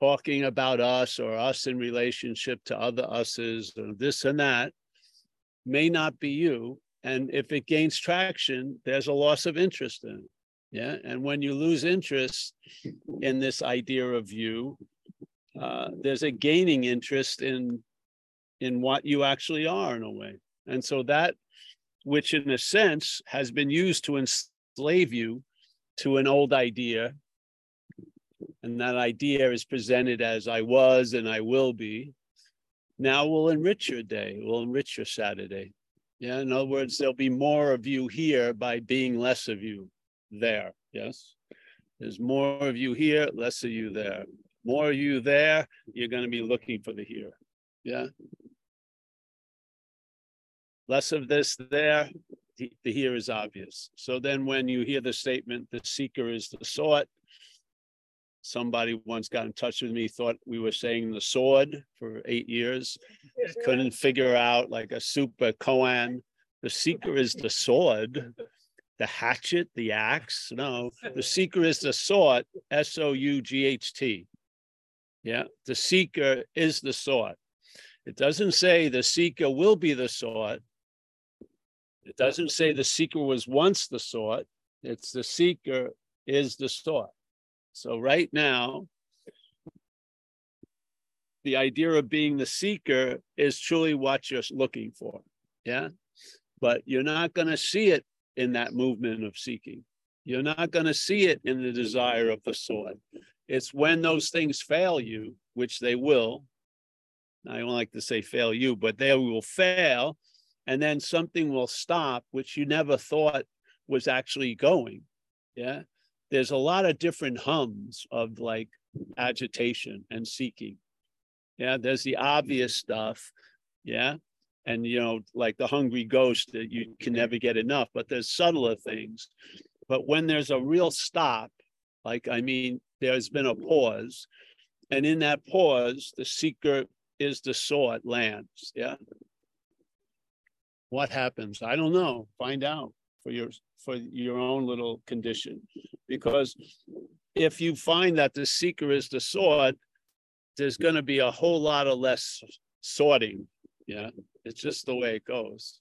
talking about us or us in relationship to other us's or this and that may not be you. And if it gains traction, there's a loss of interest in it. Yeah. And when you lose interest in this idea of you, uh, there's a gaining interest in in what you actually are in a way. And so that which in a sense has been used to enslave you to an old idea and that idea is presented as I was and I will be, now we'll enrich your day, We'll enrich your Saturday. Yeah, in other words, there'll be more of you here by being less of you there. Yes, there's more of you here, less of you there. More of you there, you're going to be looking for the here. Yeah. Less of this there, the, here is obvious. So then when you hear the statement, the seeker is the sought, somebody once got in touch with me, thought we were saying the sword for eight years. Couldn't figure out like a super koan. The seeker is the sword, the hatchet, the axe. No, the seeker is the sword, S O U G H T. Yeah, the seeker is the sword. It doesn't say the seeker will be the sword. It doesn't say the seeker was once the sword. It's the seeker is the sword. So right now, the idea of being the seeker is truly what you're looking for. Yeah. But you're not going to see it in that movement of seeking. You're not going to see it in the desire of the sword. It's when those things fail you, which they will. I don't like to say fail you, but they will fail. And then something will stop, which you never thought was actually going. Yeah there's a lot of different hums of like agitation and seeking. Yeah, there's the obvious stuff. Yeah. And you know, like the hungry ghost that you can never get enough, but there's subtler things. But when there's a real stop, like I mean, there's been a pause, and in that pause, the seeker is the sword lands. Yeah. What happens? I don't know. Find out for your for your own little condition. Because if you find that the seeker is the sword, there's going to be a whole lot of less sorting. Yeah, it's just the way it goes.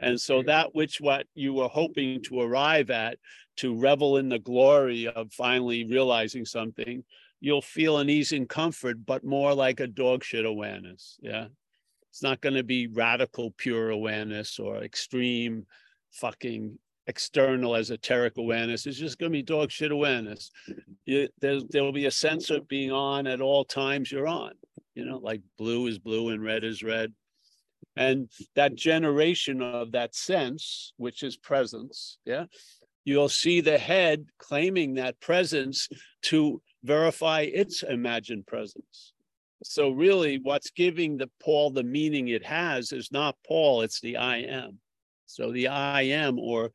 And so that which what you were hoping to arrive at, to revel in the glory of finally realizing something, you'll feel an ease and comfort, but more like a dog shit awareness. Yeah. It's not going to be radical pure awareness or extreme fucking external esoteric awareness. It's just going to be dog shit awareness. You, there, there'll be a sense of being on at all times you're on, you know, like blue is blue and red is red. And that generation of that sense, which is presence, yeah, you'll see the head claiming that presence to verify its imagined presence. So really what's giving the Paul the meaning it has is not Paul, it's the I am. So the I am, or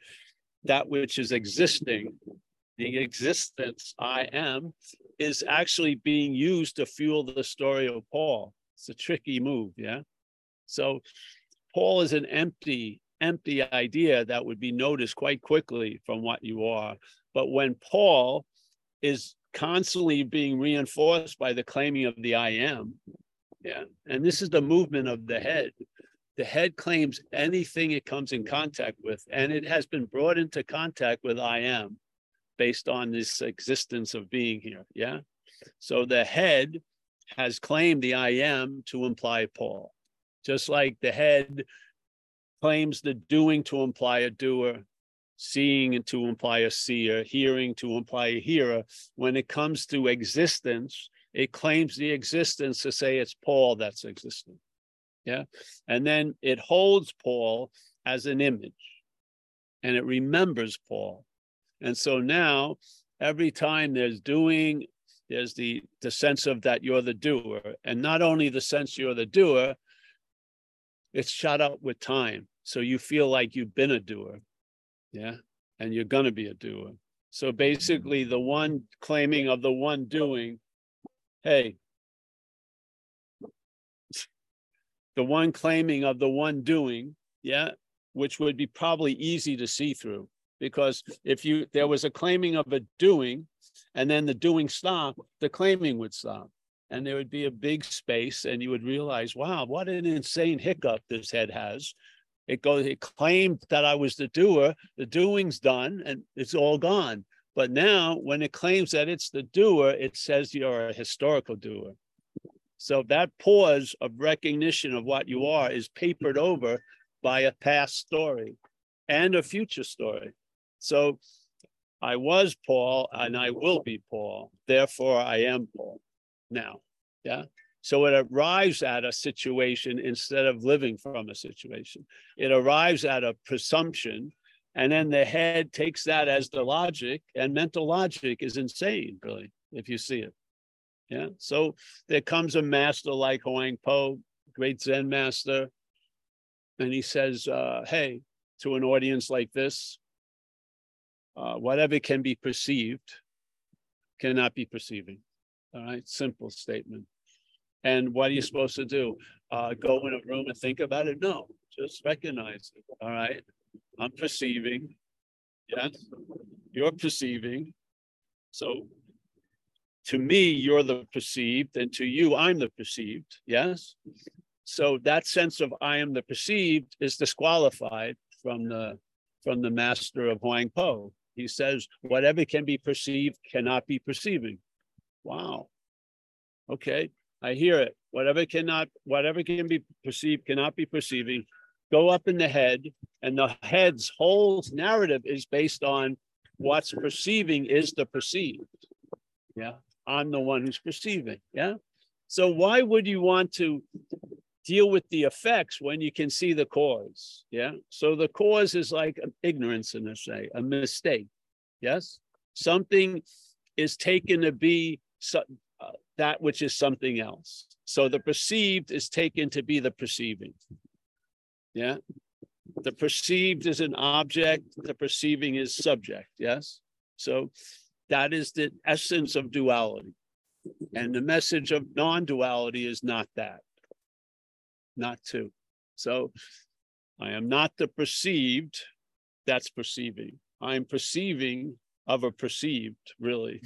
that which is existing, the existence I am, is actually being used to fuel the story of Paul. It's a tricky move, yeah. So Paul is an empty, empty idea that would be noticed quite quickly from what you are. But when Paul is constantly being reinforced by the claiming of the I am, yeah, and this is the movement of the head the head claims anything it comes in contact with, and it has been brought into contact with I am based on this existence of being here. Yeah. So the head has claimed the I am to imply Paul, just like the head claims the doing to imply a doer, seeing to imply a seer, hearing to imply a hearer. When it comes to existence, it claims the existence to say it's Paul that's existing. Yeah. And then it holds Paul as an image and it remembers Paul. And so now every time there's doing, there's the, the sense of that you're the doer. And not only the sense you're the doer, it's shot up with time. So you feel like you've been a doer. Yeah. And you're going to be a doer. So basically, the one claiming of the one doing, hey, the one claiming of the one doing, yeah, which would be probably easy to see through. Because if you there was a claiming of a doing and then the doing stopped, the claiming would stop. and there would be a big space, and you would realize, wow, what an insane hiccup this head has. It goes, it claimed that I was the doer, the doing's done, and it's all gone. But now, when it claims that it's the doer, it says you're a historical doer. So that pause of recognition of what you are is papered over by a past story and a future story. So I was Paul and I will be Paul. Therefore, I am Paul now. Yeah. So it arrives at a situation instead of living from a situation. It arrives at a presumption, and then the head takes that as the logic, and mental logic is insane, really, if you see it. Yeah. So there comes a master like Huang Po, great Zen master, and he says, uh, Hey, to an audience like this, uh, whatever can be perceived cannot be perceiving. All right, simple statement. And what are you supposed to do? Uh, go in a room and think about it? No, just recognize it. All right, I'm perceiving. Yes, you're perceiving. So to me, you're the perceived, and to you, I'm the perceived. Yes. So that sense of I am the perceived is disqualified from the from the master of Huang Po. He says, whatever can be perceived cannot be perceiving. Wow. Okay, I hear it. Whatever cannot, whatever can be perceived cannot be perceiving. Go up in the head, and the head's whole narrative is based on what's perceiving is the perceived. Yeah, I'm the one who's perceiving. Yeah. So why would you want to deal with the effects when you can see the cause. Yeah. So the cause is like ignorance, in a say, a mistake. Yes. Something is taken to be so, uh, that which is something else. So the perceived is taken to be the perceiving. Yeah. The perceived is an object, the perceiving is subject. Yes. So that is the essence of duality. And the message of non duality is not that not to. So I am not the perceived, that's perceiving. I'm perceiving of a perceived, really.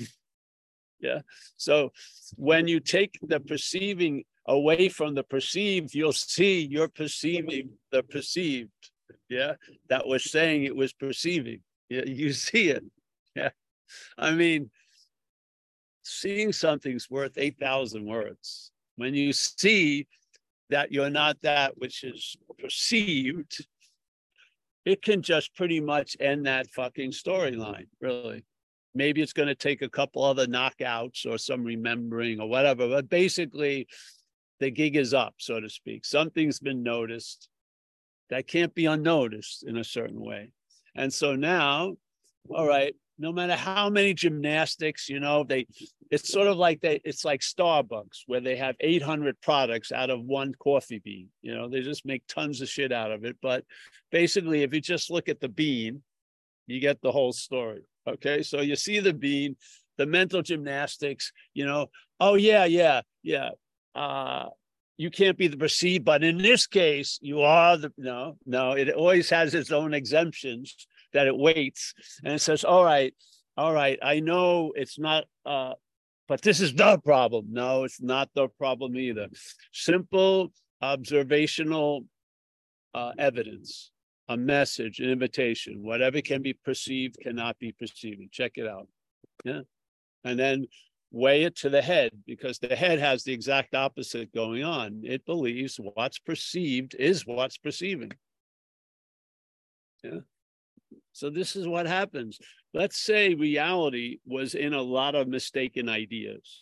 yeah. So when you take the perceiving away from the perceived, you'll see you're perceiving the perceived. Yeah. That was saying it was perceiving. Yeah. You see it. I mean, seeing something's worth 8,000 words. When you see that you're not that which is perceived, it can just pretty much end that fucking storyline, really. Maybe it's going to take a couple other knockouts or some remembering or whatever, but basically, the gig is up, so to speak. Something's been noticed that can't be unnoticed in a certain way. And so now, all right, no matter how many gymnastics, you know, they it's sort of like they it's like Starbucks where they have 800 products out of one coffee bean. You know, they just make tons of shit out of it. But basically, if you just look at the bean, you get the whole story. Okay, so you see the bean, the mental gymnastics. You know, oh yeah, yeah, yeah. Uh, you can't be the perceived, but in this case, you are the no, no. It always has its own exemptions that it waits and it says, all right, all right, I know it's not, uh, but this is the problem. No, it's not the problem either. Simple observational uh, evidence, a message, an invitation, whatever can be perceived cannot be perceived. Check it out. Yeah. And then weigh it to the head because the head has the exact opposite going on. It believes what's perceived is what's perceiving. Yeah. So this is what happens. Let's say reality was in a lot of mistaken ideas.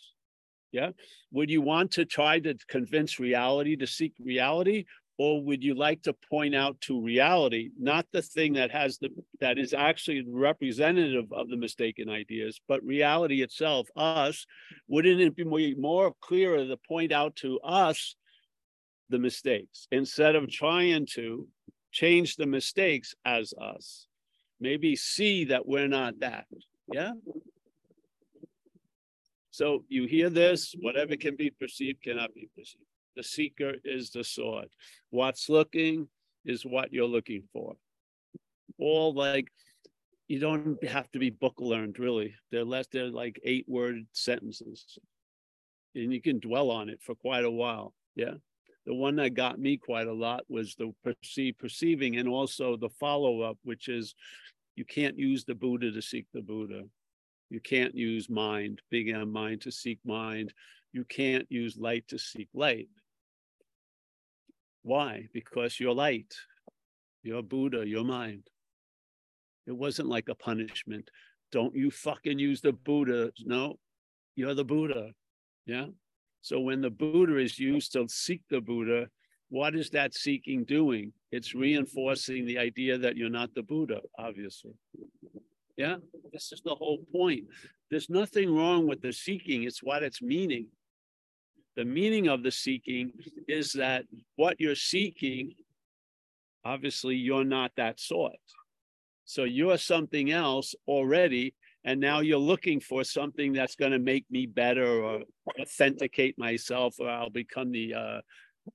Yeah. Would you want to try to convince reality to seek reality? Or would you like to point out to reality, not the thing that has the that is actually representative of the mistaken ideas, but reality itself, us? Wouldn't it be more clearer to point out to us the mistakes instead of trying to change the mistakes as us? Maybe see that we're not that. Yeah. So you hear this, whatever can be perceived cannot be perceived. The seeker is the sword. What's looking is what you're looking for. All like you don't have to be book learned really. They're less they're like eight word sentences. and you can dwell on it for quite a while. Yeah. The one that got me quite a lot was the perceive, perceiving and also the follow up, which is you can't use the Buddha to seek the Buddha. You can't use mind, big M mind to seek mind. You can't use light to seek light. Why? Because you're light. You're Buddha, you're mind. It wasn't like a punishment. Don't you fucking use the Buddha. No, you're the Buddha. Yeah. So when the Buddha is used to seek the Buddha, what is that seeking doing? It's reinforcing the idea that you're not the Buddha, obviously. Yeah, this is the whole point. There's nothing wrong with the seeking, it's what it's meaning. The meaning of the seeking is that what you're seeking, obviously, you're not that sort. So you're something else already, and now you're looking for something that's going to make me better or authenticate myself, or I'll become the uh,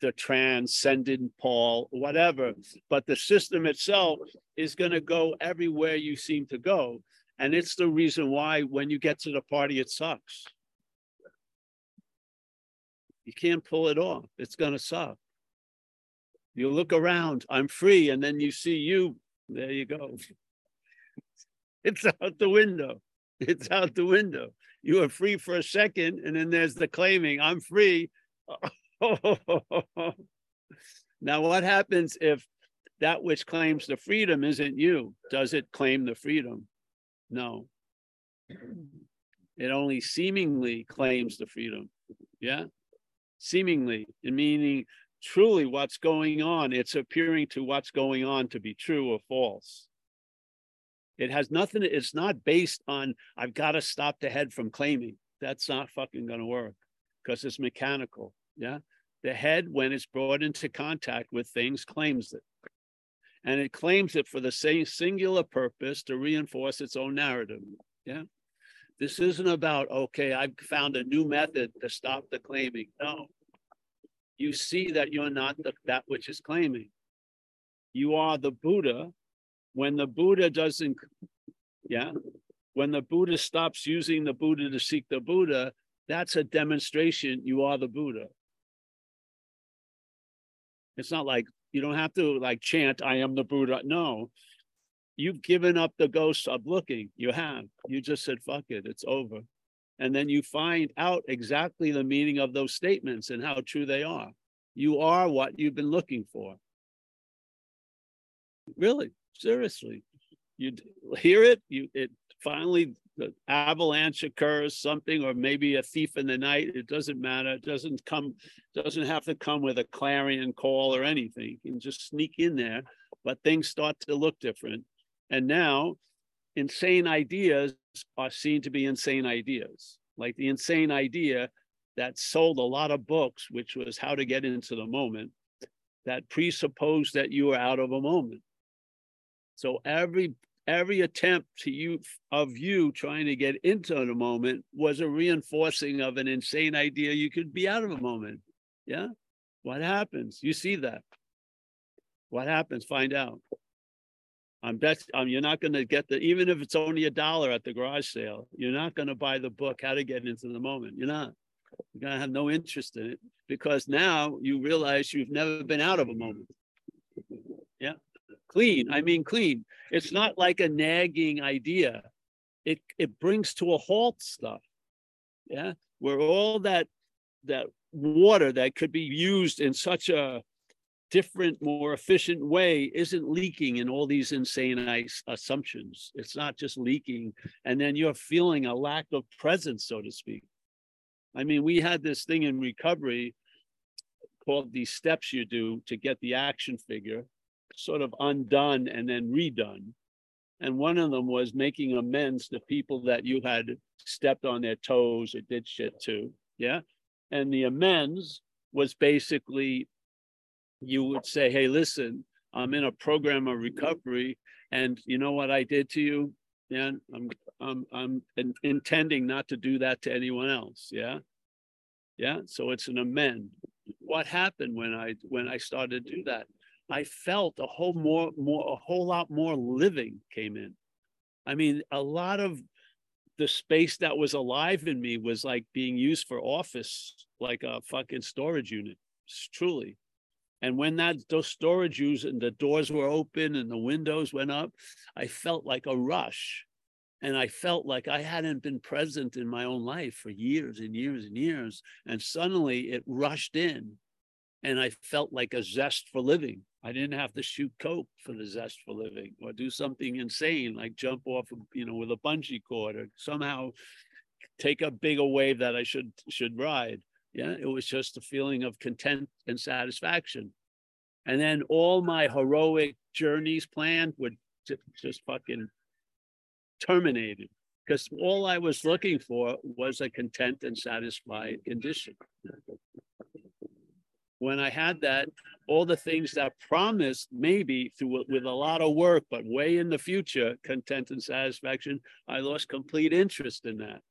the transcendent Paul, whatever. But the system itself is going to go everywhere you seem to go. And it's the reason why when you get to the party, it sucks. You can't pull it off. It's going to suck. You look around, I'm free, and then you see you. There you go. It's out the window. It's out the window. You are free for a second, and then there's the claiming, I'm free. now, what happens if that which claims the freedom isn't you? Does it claim the freedom? No. It only seemingly claims the freedom. Yeah. Seemingly, meaning truly what's going on, it's appearing to what's going on to be true or false. It has nothing, it's not based on, I've got to stop the head from claiming. That's not fucking going to work because it's mechanical. Yeah. The head, when it's brought into contact with things, claims it. And it claims it for the same singular purpose to reinforce its own narrative. Yeah. This isn't about, okay, I've found a new method to stop the claiming. No. You see that you're not the, that which is claiming. You are the Buddha. When the Buddha doesn't, yeah, when the Buddha stops using the Buddha to seek the Buddha, that's a demonstration you are the Buddha. It's not like you don't have to like chant, I am the Buddha. No, you've given up the ghost of looking. You have. You just said, fuck it, it's over. And then you find out exactly the meaning of those statements and how true they are. You are what you've been looking for. Really, seriously. You hear it, you it finally the avalanche occurs, something, or maybe a thief in the night. It doesn't matter. It doesn't come, doesn't have to come with a clarion call or anything. You can just sneak in there, but things start to look different. And now insane ideas are seen to be insane ideas. Like the insane idea that sold a lot of books, which was how to get into the moment, that presupposed that you were out of a moment. So every every attempt to you of you trying to get into the moment was a reinforcing of an insane idea you could be out of a moment. Yeah. What happens? You see that. What happens? Find out. I'm bet um, you're not going to get the even if it's only a dollar at the garage sale, you're not going to buy the book How to Get Into the Moment. You're not. You're going to have no interest in it because now you realize you've never been out of a moment. Yeah clean. I mean, clean. It's not like a nagging idea. It it brings to a halt stuff. Yeah, where all that that water that could be used in such a different, more efficient way isn't leaking in all these insane assumptions. It's not just leaking, and then you're feeling a lack of presence, so to speak. I mean, we had this thing in recovery called these steps you do to get the action figure sort of undone and then redone. And one of them was making amends to people that you had stepped on their toes or did shit to. Yeah. And the amends was basically you would say, Hey, listen, I'm in a program of recovery. And you know what I did to you? Yeah. I'm I'm I'm in, intending not to do that to anyone else. Yeah. Yeah. So it's an amend. What happened when I when I started to do that? I felt a whole more, more, a whole lot more living came in. I mean, a lot of the space that was alive in me was like being used for office, like a fucking storage unit, truly. And when that those storage units and the doors were open and the windows went up, I felt like a rush. And I felt like I hadn't been present in my own life for years and years and years. And suddenly it rushed in. And I felt like a zest for living. I didn't have to shoot coke for the zest for living or do something insane like jump off, you know, with a bungee cord or somehow take a bigger wave that I should should ride. Yeah, it was just a feeling of content and satisfaction. And then all my heroic journeys planned were just fucking terminated because all I was looking for was a content and satisfied condition when I had that, all the things that promised maybe through with a lot of work, but way in the future, content and satisfaction, I lost complete interest in that.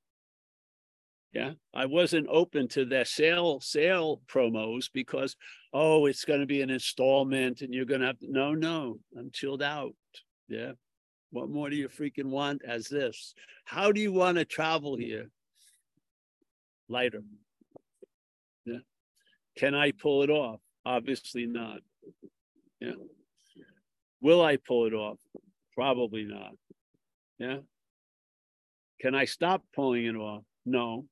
Yeah, I wasn't open to their sale sale promos because oh, it's going to be an installment and you're going to have to, no, no, I'm chilled out. Yeah, what more do you freaking want as this? How do you want to travel here? Lighter. Can I pull it off? Obviously not. Yeah. Will I pull it off? Probably not. Yeah. Can I stop pulling it off? No.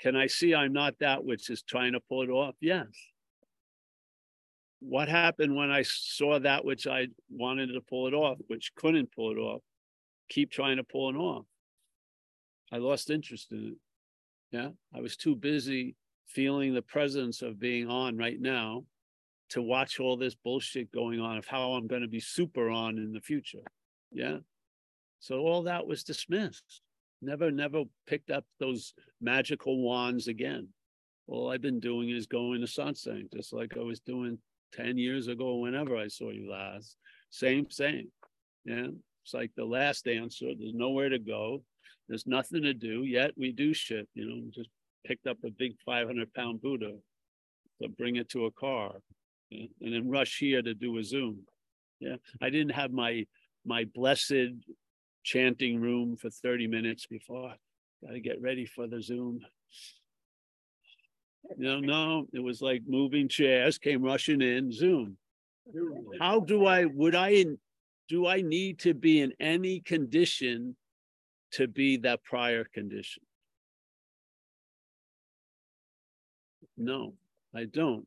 Can I see I'm not that which is trying to pull it off? Yes. What happened when I saw that which I wanted to pull it off, which couldn't pull it off? Keep trying to pull it off. I lost interest in it. Yeah. I was too busy feeling the presence of being on right now to watch all this bullshit going on of how I'm going to be super on in the future. Yeah. So all that was dismissed. Never, never picked up those magical wands again. All I've been doing is going to satsang, just like I was doing 10 years ago, whenever I saw you last. Same, same. Yeah. It's like the last answer. There's nowhere to go. There's nothing to do. Yet we do shit, you know, just picked up a big 500 pound Buddha to bring it to a car yeah, and then rush here to do a Zoom. Yeah. I didn't have my my blessed chanting room for 30 minutes before. Got to get ready for the Zoom. No, no, it was like moving chairs came rushing in, Zoom. How do I, would I, do I need to be in any condition to be that prior condition? No, I don't.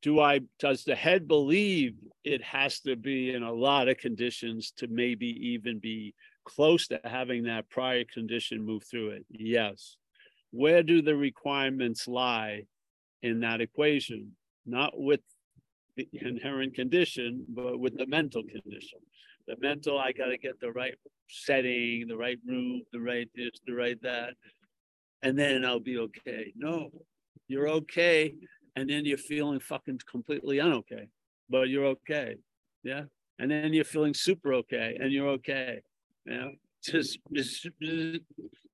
Do I, does the head believe it has to be in a lot of conditions to maybe even be close to having that prior condition move through it? Yes. Where do the requirements lie in that equation? Not with the inherent condition, but with the mental condition. The mental, I got to get the right setting, the right room, the right this, the right that, and then I'll be okay. No, you're okay, and then you're feeling fucking completely unokay, but you're okay. Yeah. And then you're feeling super okay and you're okay. Know, just, just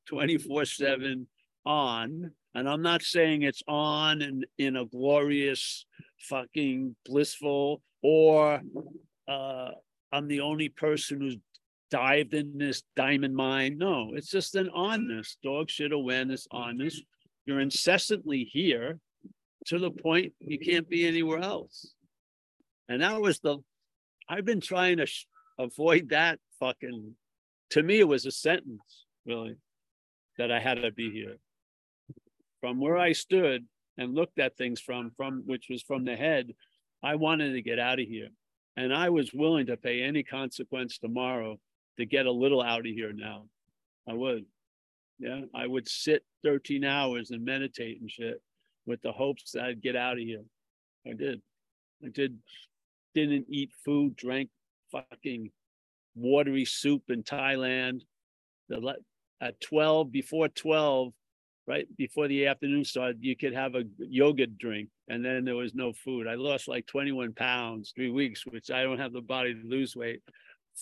24 7 on. And I'm not saying it's on and in a glorious, fucking blissful, or uh, I'm the only person who's dived in this diamond mine. No, it's just an onness, dog shit awareness, onness you're incessantly here to the point you can't be anywhere else. And that was the, I've been trying to sh- avoid that fucking, to me, it was a sentence, really, that I had to be here. From where I stood and looked at things from, from which was from the head, I wanted to get out of here. And I was willing to pay any consequence tomorrow to get a little out of here now. I would. Yeah, I would sit 13 hours and meditate and shit with the hopes that I'd get out of here. I did. I did. Didn't eat food, drank fucking watery soup in Thailand. The at 12, before 12, right before the afternoon started, you could have a yogurt drink, and then there was no food. I lost like 21 pounds, three weeks, which I don't have the body to lose weight.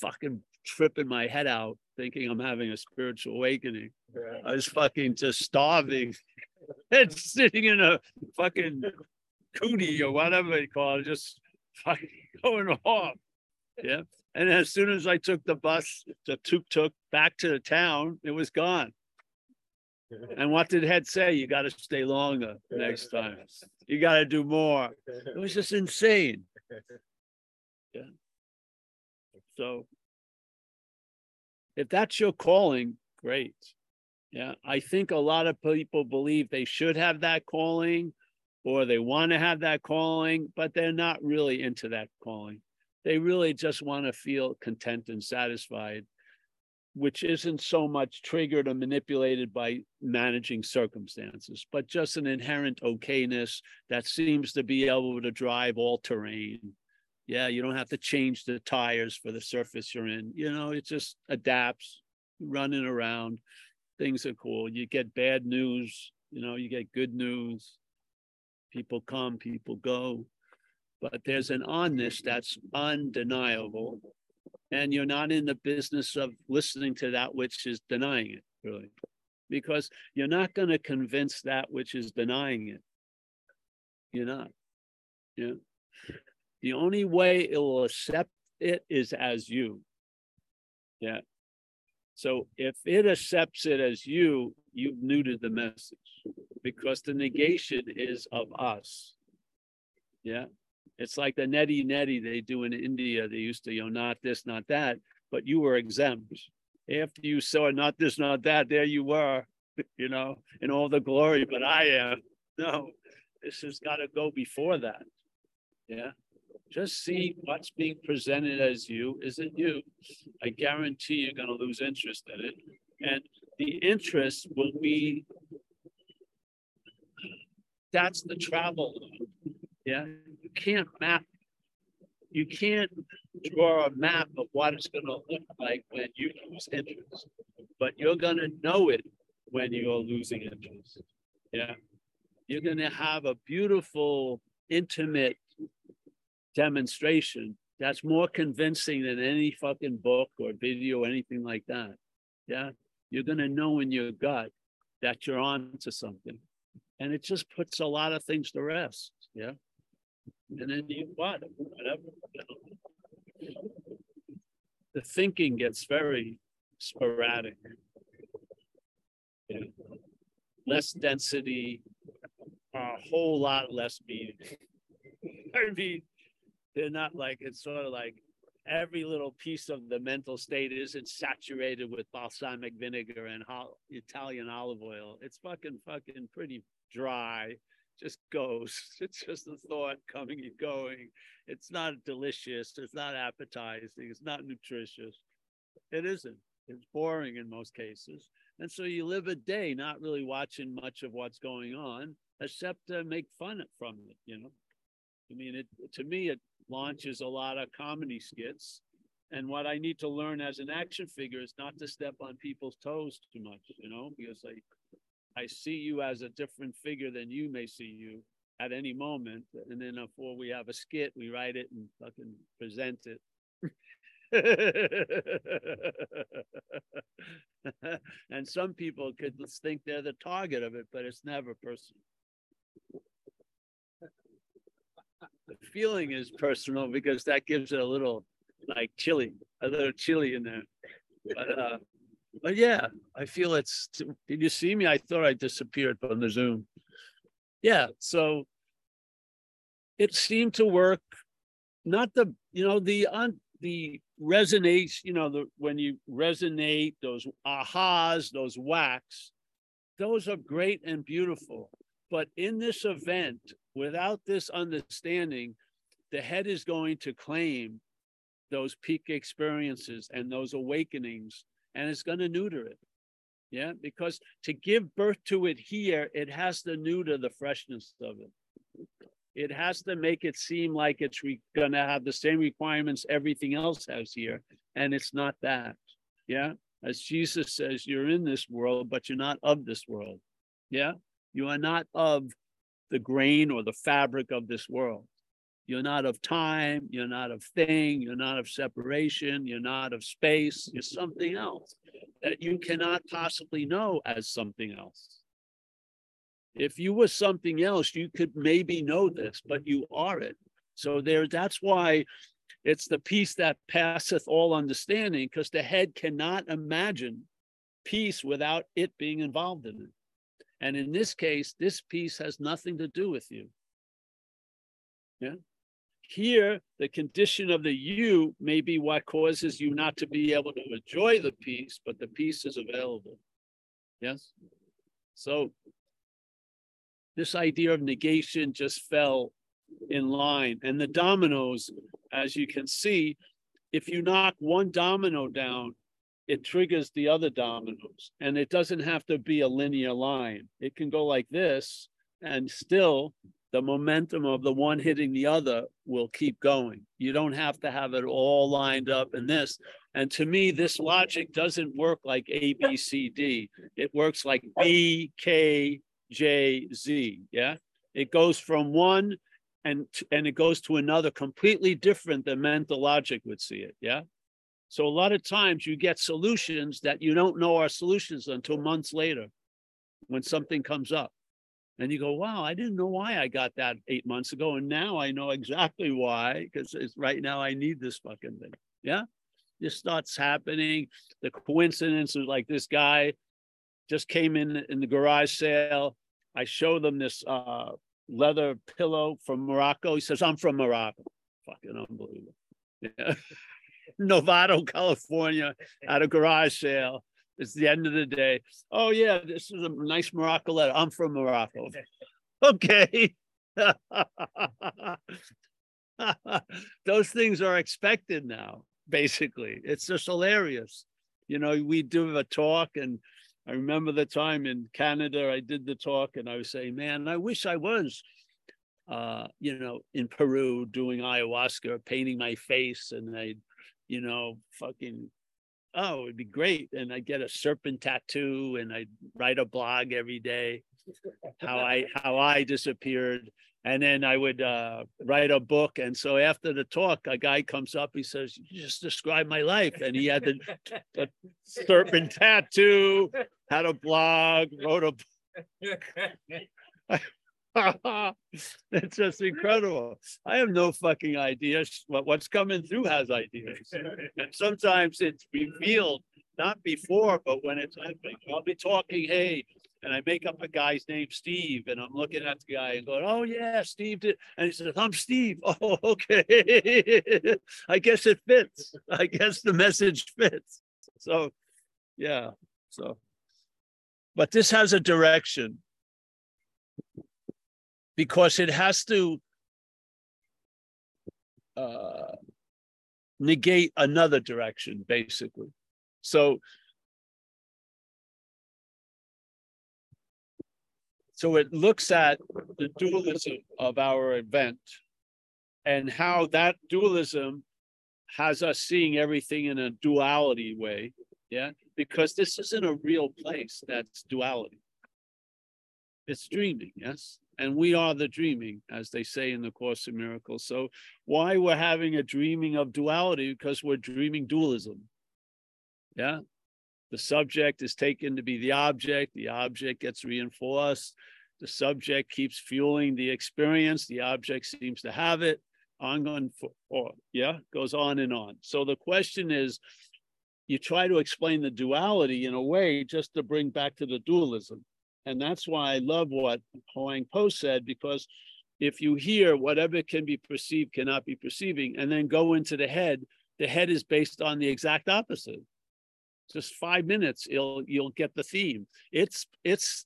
Fucking tripping my head out thinking I'm having a spiritual awakening. Yeah. I was fucking just starving and sitting in a fucking kuti or whatever they call it, just fucking going off. Yeah. And as soon as I took the bus, the tuk tuk back to the town, it was gone. And what did head say? You got to stay longer next time. You got to do more. It was just insane. Yeah. So if that's your calling, great. Yeah. I think a lot of people believe they should have that calling or they want to have that calling, but they're not really into that calling. They really just want to feel content and satisfied which isn't so much triggered or manipulated by managing circumstances, but just an inherent okayness that seems to be able to drive all terrain. Yeah, you don't have to change the tires for the surface you're in. You know, it just adapts, running around. Things are cool. You get bad news, you know, you get good news. People come, people go. But there's an onness that's undeniable and you're not in the business of listening to that which is denying it really because you're not going to convince that which is denying it you're not yeah the only way it will accept it is as you yeah so if it accepts it as you you've neutered the message because the negation is of us yeah it's like the neti neti they do in India. They used to, you know, not this, not that, but you were exempt. After you saw not this, not that, there you were, you know, in all the glory. But I am. No, this has got to go before that. Yeah. Just see what's being presented as you isn't you. I guarantee you're going to lose interest in it. And the interest will be that's the travel. Yeah You can't map, you can't draw a map of what it's going to look like when you lose interest, but you're going to know it when you're losing interest. Yeah. You're going to have a beautiful, intimate demonstration that's more convincing than any fucking book or video or anything like that. Yeah. You're going to know in your gut that you're on to something. And it just puts a lot of things to rest. Yeah and then you what whatever. The thinking gets very sporadic. Yeah. Less density, a whole lot less meaning. I mean, they're not like it's sort of like every little piece of the mental state isn't saturated with balsamic vinegar and Italian olive oil. It's fucking fucking pretty dry just goes. It's just a thought coming and going. It's not delicious. It's not appetizing. It's not nutritious. It isn't. It's boring in most cases. And so you live a day not really watching much of what's going on, except to make fun from it, you know. I mean, it to me, it launches a lot of comedy skits. And what I need to learn as an action figure is not to step on people's toes too much, you know, because I I see you as a different figure than you may see you at any moment. And then before we have a skit, we write it and fucking present it. and some people could think they're the target of it, but it's never personal. The feeling is personal because that gives it a little like chili, a little chili in there. But uh, but yeah, I feel it's. Did you see me? I thought I disappeared from the Zoom. Yeah, so it seemed to work. Not the you know the on the resonates. You know the when you resonate those ahas, those whacks, those are great and beautiful. But in this event, without this understanding, the head is going to claim those peak experiences and those awakenings and it's going to neuter it. Yeah, because to give birth to it here, it has to neuter the freshness of it. It has to make it seem like it's re- going to have the same requirements everything else has here. And it's not that. Yeah. As Jesus says, you're in this world, but you're not of this world. Yeah. You are not of the grain or the fabric of this world. You're not of time, you're not of thing, you're not of separation, you're not of space, you're something else that you cannot possibly know as something else. If you were something else, you could maybe know this, but you are it. So there, that's why It's the peace that passeth all understanding, because the head cannot imagine peace without it being involved in it. And in this case, this peace has nothing to do with you. Yeah. Here, the condition of the you may be what causes you not to be able to enjoy the peace, but the peace is available. Yes. So this idea of negation just fell in line. And the dominoes, as you can see, if you knock one domino down, it triggers the other dominoes. And it doesn't have to be a linear line. It can go like this, and still the momentum of the one hitting the other will keep going. You don't have to have it all lined up in this. And to me, this logic doesn't work like A, B, C, D. It works like B, K, J, Z. Yeah. It goes from one and and it goes to another completely different than mental logic would see it. Yeah. So a lot of times you get solutions that you don't know are solutions until months later when something comes up. And you go, wow, I didn't know why I got that eight months ago. And now I know exactly why, because it's right now I need this fucking thing. Yeah. This starts happening. The coincidence is like this guy just came in in the garage sale. I show them this uh, leather pillow from Morocco. He says, I'm from Morocco. Fucking unbelievable. Yeah. Novato, California, at a garage sale. It's the end of the day. Oh, yeah, this is a nice Morocco leather. I'm from Morocco. okay. Those things are expected now, basically. It's just hilarious. You know, we do a talk and I remember the time in Canada, I did the talk and I was saying, man, I wish I was, uh, you know, in Peru doing ayahuasca, painting my face and I, you know, fucking, oh, it'd be great. And I get a serpent tattoo and I write a blog every day, how I, how I disappeared. And then I would uh, write a book. And so after the talk, a guy comes up, he says, You just describe my life. And he had the, the serpent tattoo, had a blog, wrote a it's just incredible. I have no fucking idea what, what's coming through has ideas. And sometimes it's revealed, not before, but when it's happening. I'll be talking, hey, and I make up a guy's name, Steve, and I'm looking at the guy and going, "Oh yeah, Steve did," and he says, "I'm Steve." Oh, okay. I guess it fits. I guess the message fits. So, yeah. So, but this has a direction because it has to uh, negate another direction, basically. So So it looks at the dualism of our event and how that dualism has us seeing everything in a duality way. Yeah. Because this isn't a real place that's duality. It's dreaming, yes. And we are the dreaming, as they say in the Course of Miracles. So, why we're having a dreaming of duality? Because we're dreaming dualism. Yeah. The subject is taken to be the object, the object gets reinforced, the subject keeps fueling the experience, the object seems to have it, ongoing for, or yeah, goes on and on. So the question is, you try to explain the duality in a way just to bring back to the dualism. And that's why I love what Huang Po said, because if you hear whatever can be perceived cannot be perceiving, and then go into the head, the head is based on the exact opposite. Just five minutes you'll you'll get the theme. It's it's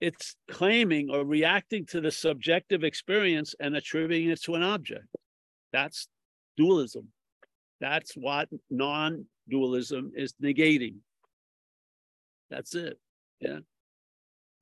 it's claiming or reacting to the subjective experience and attributing it to an object. That's dualism. That's what non-dualism is negating. That's it. Yeah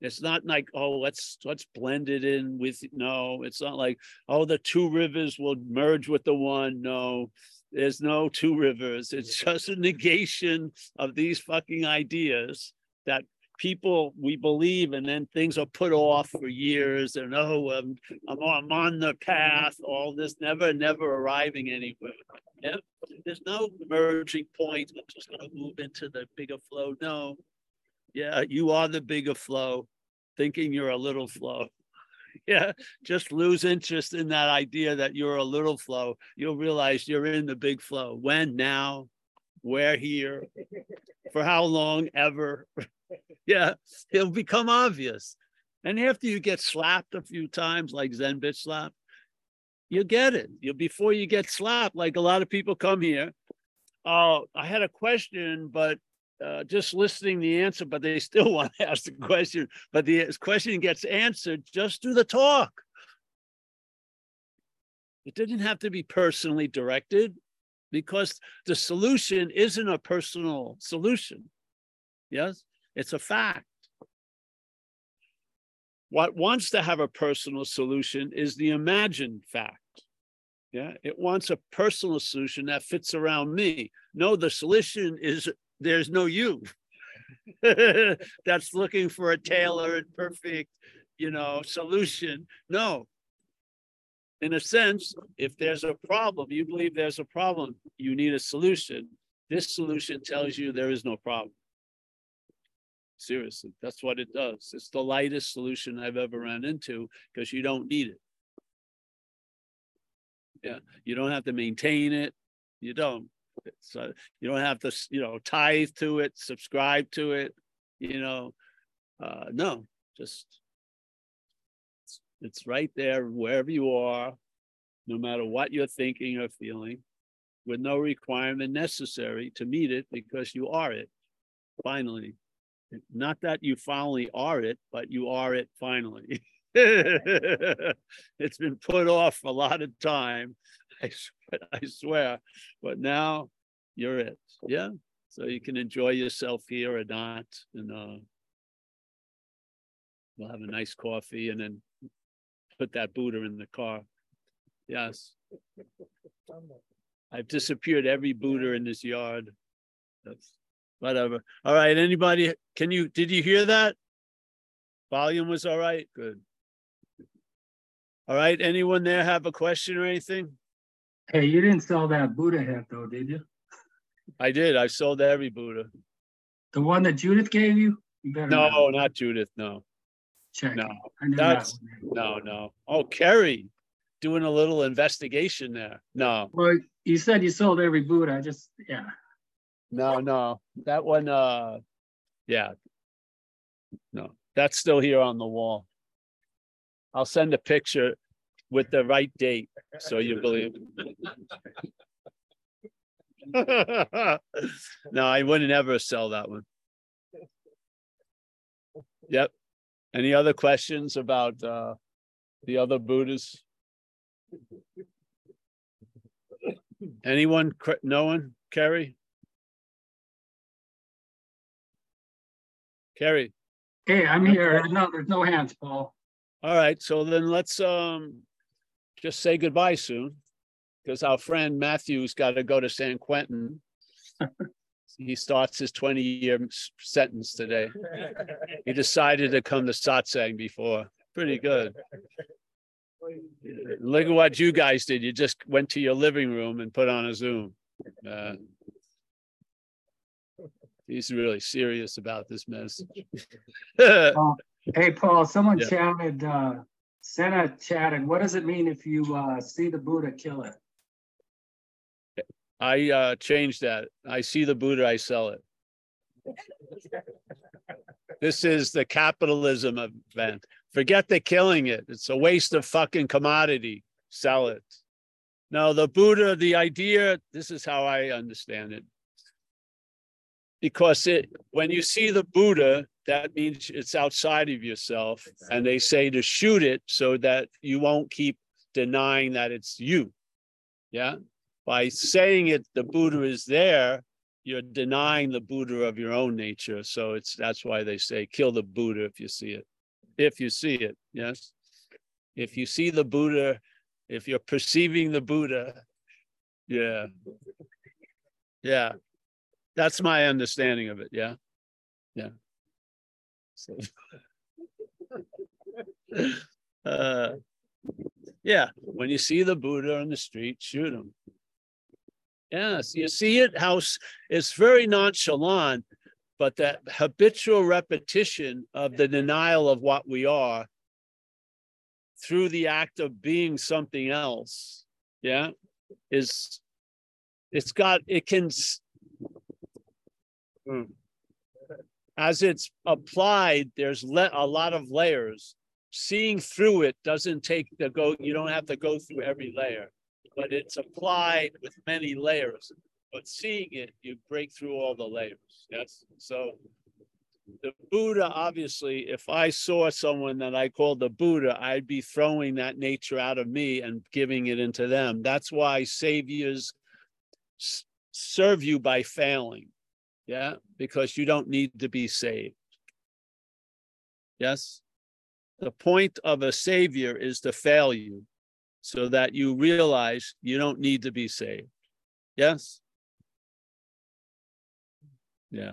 it's not like oh let's let's blend it in with no it's not like oh the two rivers will merge with the one. No there's no two rivers. It's just a negation of these fucking ideas that people we believe and then things are put off for years and oh I'm, I'm, I'm on the path all this never never arriving anywhere. Yeah there's no merging point. I'm just going to move into the bigger flow. No yeah you are the bigger flow thinking you're a little flow Yeah, just lose interest in that idea that you're a little flow. You'll realize you're in the big flow. When, now, where, here, for how long, ever. yeah, it'll become obvious. And after you get slapped a few times, like Zen bitch slap, you get it. You before you get slapped, like a lot of people come here. Oh, I had a question, but uh, just listening the answer, but they still want to ask the question. But the question gets answered just through the talk. It didn't have to be personally directed because the solution isn't a personal solution. Yes, it's a fact. What wants to have a personal solution is the imagined fact. Yeah, it wants a personal solution that fits around me. No, the solution is there's no you that's looking for a tailored, perfect, you know, solution. No. In a sense, if there's a problem, you believe there's a problem, you need a solution. This solution tells you there is no problem. Seriously, that's what it does. It's the lightest solution I've ever ran into because you don't need it. Yeah, you don't have to maintain it. You don't. So you don't have to, you know, tithe to it, subscribe to it, you know. Uh, no, just it's right there wherever you are, no matter what you're thinking or feeling, with no requirement necessary to meet it because you are it finally. Not that you finally are it, but you are it finally. it's been put off a lot of time. I swear, I swear. But now you're it. Yeah. So you can enjoy yourself here or not. And uh we'll have a nice coffee and then put that Buddha in the car. Yes. I've disappeared every Buddha in this yard. That's whatever. All right. Anybody can you did you hear that? Volume was all right. Good. All right. Anyone there have a question or anything? Hey, you didn't sell that Buddha hat though, did you? I did. I sold every Buddha. The one that Judith gave you? you no, know. not Judith. No. Check. No, that's that no, no. Oh, Kerry, doing a little investigation there. No. Well, you said you sold every Buddha. I just yeah. No, no, that one. Uh, yeah. No, that's still here on the wall. I'll send a picture with the right date so you believe. no, I wouldn't ever sell that one. Yep. Any other questions about uh, the other Buddhas? Anyone? No one? Kerry? Kerry? Hey, I'm here. No, there's no hands, Paul. All right, so then let's um just say goodbye soon because our friend Matthew's got to go to San Quentin. he starts his 20 year sentence today. He decided to come to satsang before. Pretty good. Look at what you guys did. You just went to your living room and put on a Zoom. Uh, he's really serious about this message. hey, Paul, someone yeah. chatted, uh, Senna chatted, what does it mean if you uh, see the Buddha, kill it? I uh, changed that. I see the Buddha, I sell it. this is the capitalism event. Forget the killing it. It's a waste of fucking commodity. Sell it. Now, the Buddha, the idea, this is how I understand it. Because it when you see the Buddha, that means it's outside of yourself. And they say to shoot it so that you won't keep denying that it's you. Yeah by saying it, the Buddha is there, you're denying the Buddha of your own nature. So it's that's why they say kill the Buddha if you see it. If you see it, yes. If you see the Buddha, if you're perceiving the Buddha, yeah. Yeah. That's my understanding of it. Yeah. Yeah. So uh yeah, when you see the Buddha on the street, shoot him. Yes, you see it how it's very nonchalant, but that habitual repetition of the denial of what we are through the act of being something else, yeah, is it's got it can hmm, as it's applied, there's le- a lot of layers. Seeing through it doesn't take the go, you don't have to go through every layer, but it's applied with many layers. But seeing it, you break through all the layers. Yes. So the Buddha, obviously, if I saw someone that I called the Buddha, I'd be throwing that nature out of me and giving it into them. That's why saviors serve you by failing. Yeah, because you don't need to be saved. Yes. The point of a savior is to fail you so that you realize you don't need to be saved. Yes. Yeah.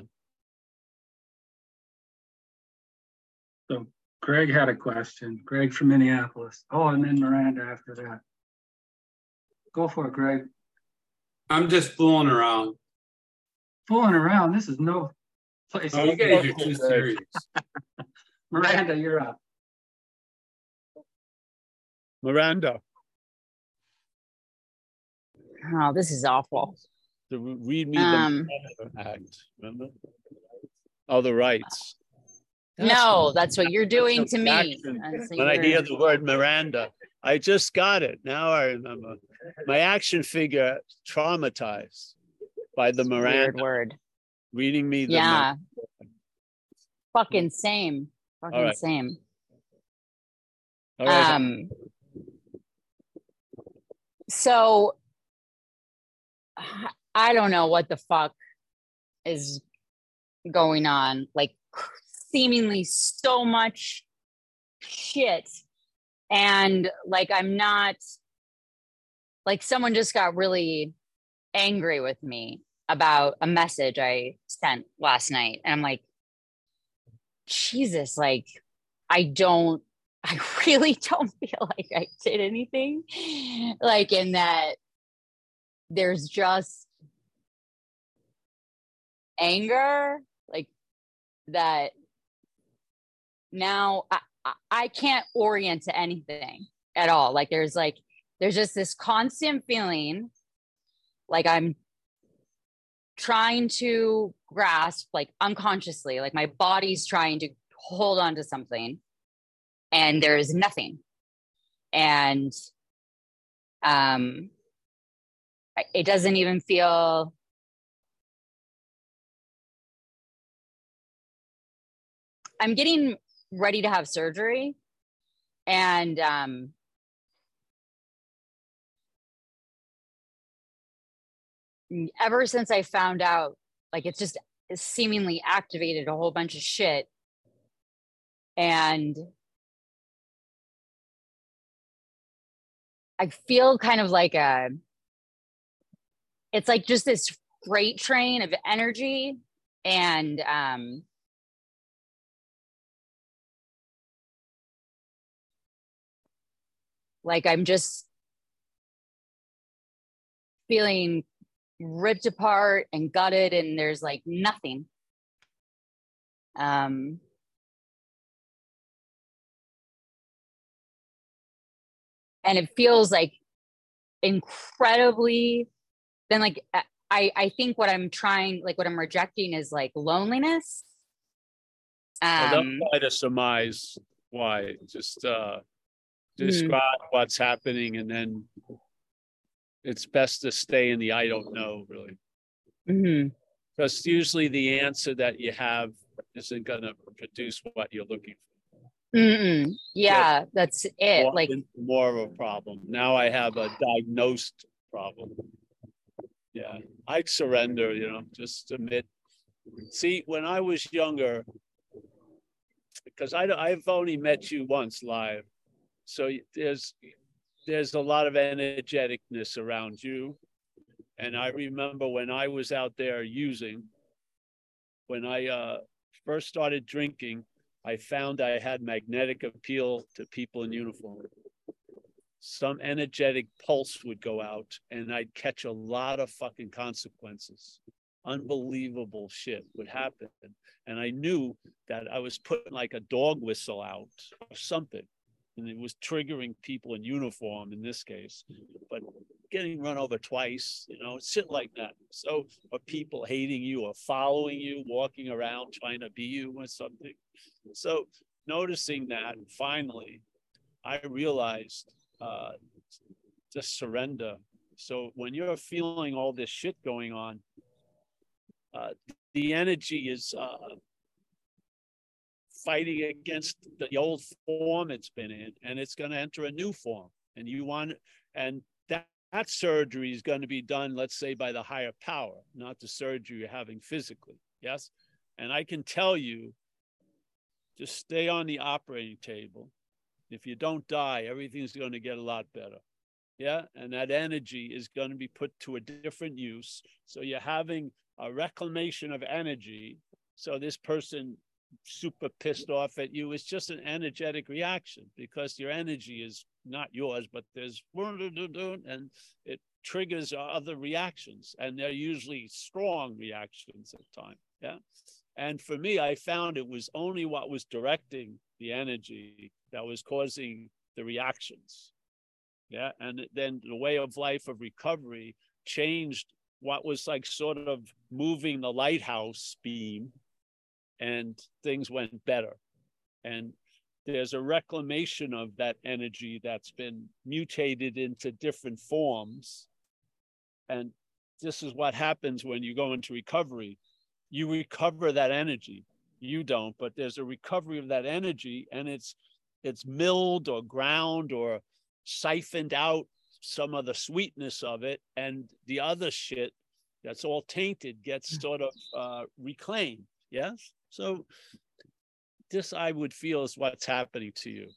So Greg had a question. Greg from Minneapolis. Oh, and then Miranda after that. Go for it, Greg. I'm just fooling around. Fooling around. This is no place. Oh, you guys are too serious. Miranda, you're up. Miranda. Oh, this is awful. The read me Um, the act. Remember? Oh, the rights. No, that's what you're doing That's to me. When I hear the word Miranda, I just got it. Now I remember. My action figure traumatized by the Weird word. reading me the Yeah. Fucking same. Fucking right. same. All right. Um. So I don't know what the fuck is going on. Like seemingly so much shit. And like I'm not like someone just got really angry with me about a message I sent last night. And I'm like, Jesus, like I don't I really don't feel like I did anything. Like in that there's just anger, like that now I, I- can't orient to anything at all. Like there's like there's just this constant feeling like I'm trying to grasp like unconsciously, like my body's trying to hold on to something and there is nothing. And um it doesn't even feel I'm getting ready to have surgery and um ever since I found out like it's just seemingly activated a whole bunch of shit. And I feel kind of like a it's like just this freight train of energy and um like I'm just feeling ripped apart and gutted and there's like nothing um and it feels like incredibly then like i i think what i'm trying like what i'm rejecting is like loneliness Well, don't um try to surmise why. Just uh, Hmm. describe what's happening, and then it's best to stay in the I don't know, really, mhm. because usually the answer that you have isn't going to produce what you're looking for. Mm-mm. yeah that's it More- like more of a problem. Now I have a diagnosed problem. Yeah, I'd surrender. You know, just admit. See, when I was younger, because I I've only met you once live, so there's there's a lot of energeticness around you, and I remember when I was out there using, when I uh, first started drinking, I found I had magnetic appeal to people in uniform. Some energetic pulse would go out, and I'd catch a lot of fucking consequences. Unbelievable shit would happen. And I knew that I was putting like a dog whistle out or something. And it was triggering people in uniform in this case, but getting run over twice, you know, shit like that. So, or people hating you or following you, walking around trying to be you or something. So, noticing that finally, I realized uh, just surrender. So, when you're feeling all this shit going on, uh, the energy is uh, fighting against the old form it's been in, and it's going to enter a new form. And you want, and that, that surgery is going to be done, let's say, by the higher power, not the surgery you're having physically. Yes. And I can tell you, just stay on the operating table. If you don't die, everything's going to get a lot better. Yeah. And that energy is going to be put to a different use. So you're having a reclamation of energy. So this person super pissed off at you. It's just an energetic reaction because your energy is not yours, but there's and it triggers other reactions, and they're usually strong reactions at time. Yeah. And for me, I found it was only what was directing the energy that was causing the reactions. Yeah. And then the way of life of recovery changed what was like sort of moving the lighthouse beam and things went better. And there's a reclamation of that energy that's been mutated into different forms. And this is what happens when you go into recovery. You recover that energy. You don't, but there's a recovery of that energy and it's it's milled or ground or siphoned out some of the sweetness of it and the other shit that's all tainted gets sort of uh, reclaimed yes so this I would feel is what's happening to you.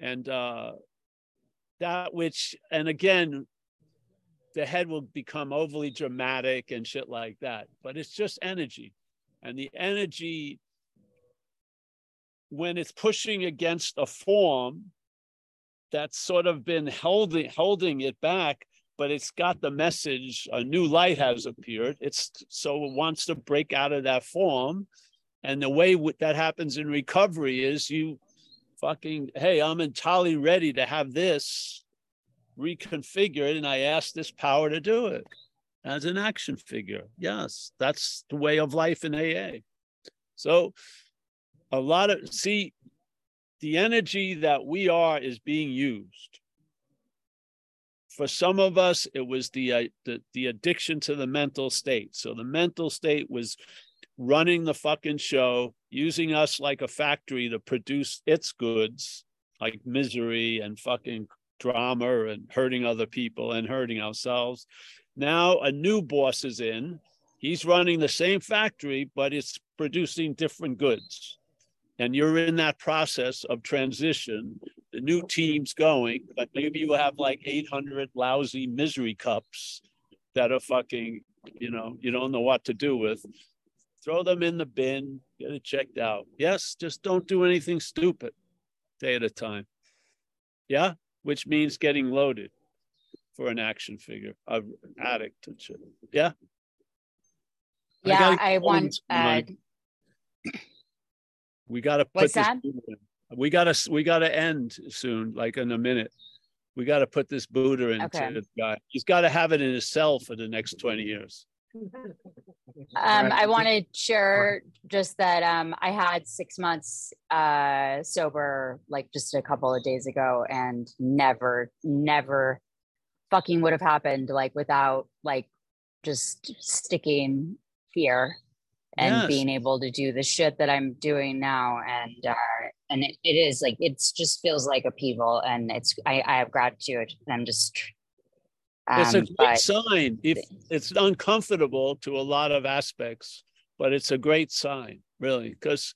And uh, that which, and again, the head will become overly dramatic and shit like that, but it's just energy. And the energy, when it's pushing against a form that's sort of been holding holding it back, but it's got the message, a new light has appeared. It's so it wants to break out of that form and the way that happens in recovery is you fucking, hey, I'm entirely ready to have this reconfigured, and I ask this power to do it as an action figure. Yes, that's the way of life in AA. So, a lot of see, the energy that we are is being used. For some of us, it was the, uh, the the addiction to the mental state. So the mental state was running the fucking show, using us like a factory to produce its goods, like misery and fucking drama and hurting other people and hurting ourselves. Now a new boss is in. He's running the same factory, but it's producing different goods. And you're in that process of transition. The new team's going, but maybe you have like 800 lousy misery cups that are fucking, you know, you don't know what to do with throw them in the bin, get it checked out. Yes, just don't do anything stupid day at a time. Yeah, which means getting loaded for an action figure, an addict and shit. Yeah. Yeah, I, I want. Uh, we got to put what's that? We got to we got to end soon, like in a minute. We got to put this Buddha into okay. the guy. He's got to have it in his cell for the next twenty years. Um, I want to share just that um, I had six months uh, sober, like just a couple of days ago, and never, never fucking would have happened like without like just sticking fear and yes. being able to do the shit that I'm doing now. And uh, and it, it is like it's just feels like upheaval, and it's I, I have gratitude, and I'm just it's a um, great sign. If it's uncomfortable to a lot of aspects, but it's a great sign, really, because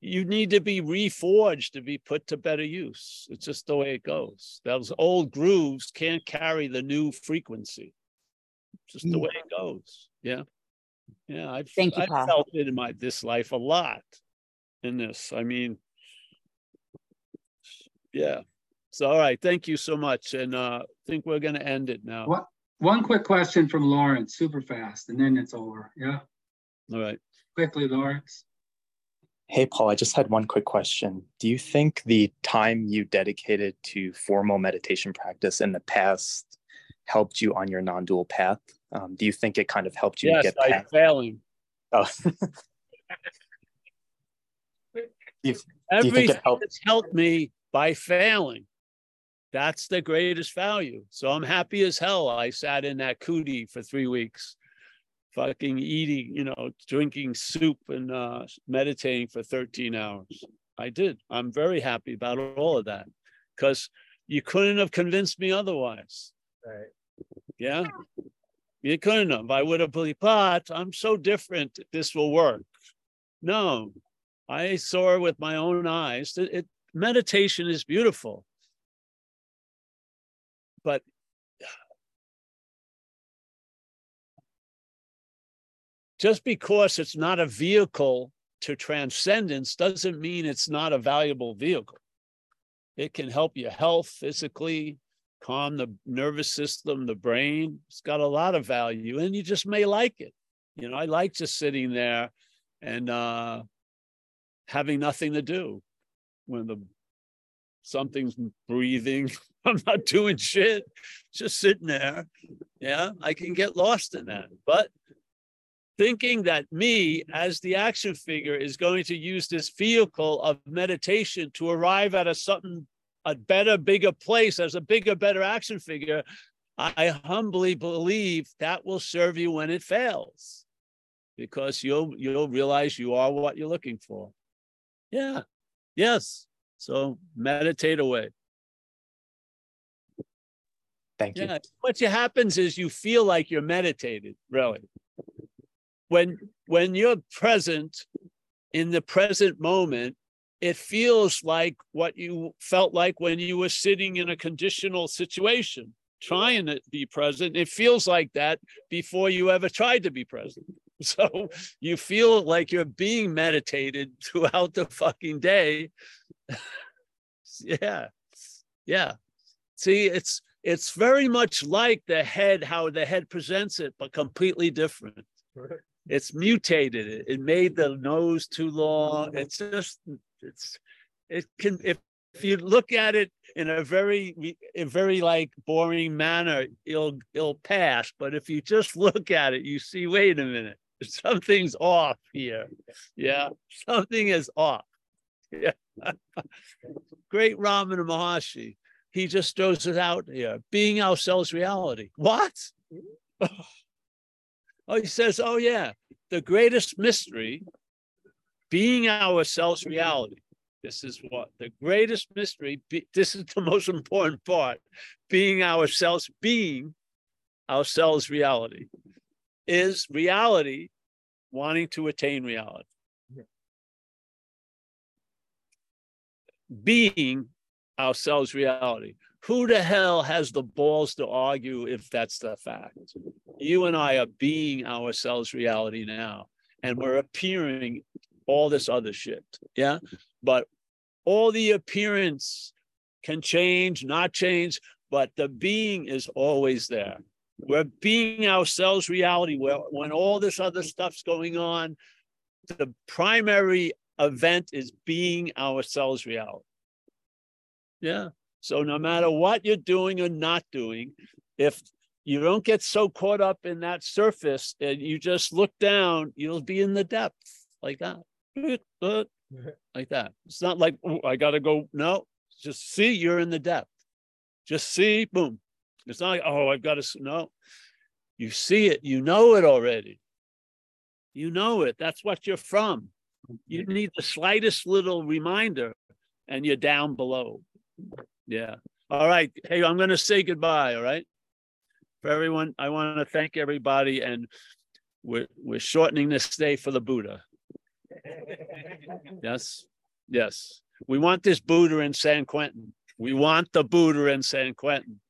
you need to be reforged to be put to better use. It's just the way it goes. Those old grooves can't carry the new frequency. Just the mm. way it goes. Yeah. Yeah. I've, Thank you, I've felt it in my this life a lot in this. I mean, yeah. So, all right. Thank you so much. And uh, I think we're going to end it now. What, one quick question from Lawrence, super fast, and then it's over. Yeah. All right. Quickly, Lawrence. Hey, Paul, I just had one quick question. Do you think the time you dedicated to formal meditation practice in the past helped you on your non dual path? Um, do you think it kind of helped you Yes, get I past? failing. Oh. Do you think Everything it helped? has helped me by failing. That's the greatest value. So I'm happy as hell. I sat in that kuti for three weeks, fucking eating, you know, drinking soup and uh, meditating for 13 hours. I did. I'm very happy about all of that because you couldn't have convinced me otherwise. Right. Yeah. You couldn't have. I would have believed, but I'm so different. This will work. No, I saw with my own eyes. It, it meditation is beautiful. But just because it's not a vehicle to transcendence doesn't mean it's not a valuable vehicle. It can help your health physically, calm the nervous system, the brain. It's got a lot of value, and you just may like it. You know, I like just sitting there and uh, having nothing to do when the something's breathing. I'm not doing shit, just sitting there. Yeah, I can get lost in that. But thinking that me, as the action figure, is going to use this vehicle of meditation to arrive at a something, a better, bigger place as a bigger, better action figure, I humbly believe that will serve you when it fails, because you'll you'll realize you are what you're looking for. Yeah. Yes. So meditate away. Thank you. Yeah. What happens is you feel like you're meditated, really. When when you're present in the present moment, it feels like what you felt like when you were sitting in a conditional situation, trying to be present. It feels like that before you ever tried to be present. So you feel like you're being meditated throughout the fucking day. yeah. Yeah. See, it's it's very much like the head, how the head presents it, but completely different. It's mutated it. It made the nose too long. Mm-hmm. It's just it's it can if if you look at it in a very a very like boring manner, it'll it'll pass. But if you just look at it, you see, wait a minute, something's off here. Yeah, something is off. Yeah. Great Ramana Maharshi. He just throws it out here. Being ourselves reality. What? Oh, he says, oh yeah, the greatest mystery, being ourselves reality. This is what the greatest mystery. Be, this is the most important part. Being ourselves, being ourselves reality, is reality wanting to attain reality. Being ourselves reality. Who the hell has the balls to argue if that's the fact? You and I are being ourselves reality now, and we're appearing all this other shit. Yeah. But all the appearance can change, not change, but the being is always there. We're being ourselves reality. Where when all this other stuff's going on, the primary event is being ourselves reality. Yeah. So no matter what you're doing or not doing, if you don't get so caught up in that surface and you just look down, you'll be in the depth like that. Like that. It's not like, oh, I got to go. No, just see you're in the depth. Just see, boom. It's not like, oh, I've got to. No, you see it. You know it already. You know it. That's what you're from. You mm-hmm. need the slightest little reminder and you're down below. Yeah. All right. Hey, I'm going to say goodbye. All right. For everyone, I want to thank everybody, and we're we're shortening this day for the Buddha. Yes, yes. We want this Buddha in San Quentin. We want the Buddha in San Quentin.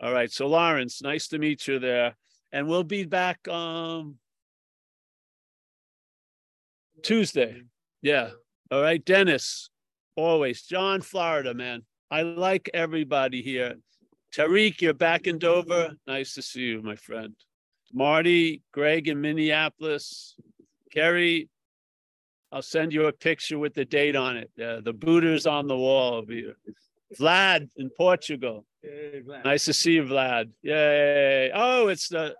All right. So Lawrence, nice to meet you there, and we'll be back um Tuesday. Yeah. All right, Dennis. Always John, Florida, man. I like everybody here. Tariq, you're back in Dover. Nice to see you, my friend. Marty, Greg in Minneapolis, Kerry, I'll send you a picture with the date on it. Uh, the Buddha's on the wall over here. Vlad in Portugal. Hey, Vlad. Nice to see you, Vlad. Yay. Oh, it's the,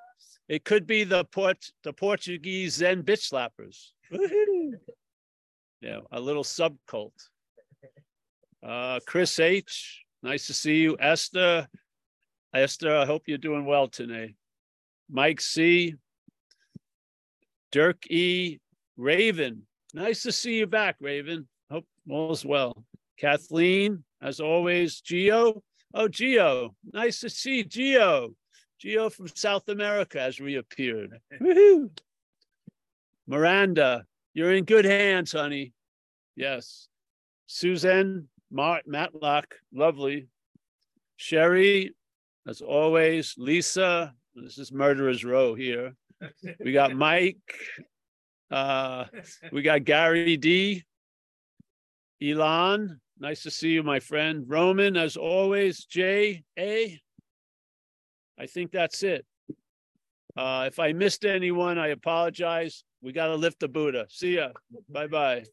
it could be the port, the Portuguese Zen bitch slappers. Yeah, a little subcult. Uh, Chris H, nice to see you. Esther, Esther, I hope you're doing well today. Mike C, Dirk E, Raven, nice to see you back, Raven. Hope all's well. Kathleen, as always, Geo. Oh, Geo, nice to see Geo. Geo from South America has reappeared. Woohoo. Miranda, you're in good hands, honey. Yes. Susan, Mart, Matlock, lovely. Sherry, as always. Lisa, this is Murderer's Row here. We got Mike. Uh, we got Gary D. Elon, nice to see you, my friend. Roman, as always. J. A. I think that's it. Uh, if I missed anyone, I apologize. We got to lift the Buddha. See ya. Bye bye.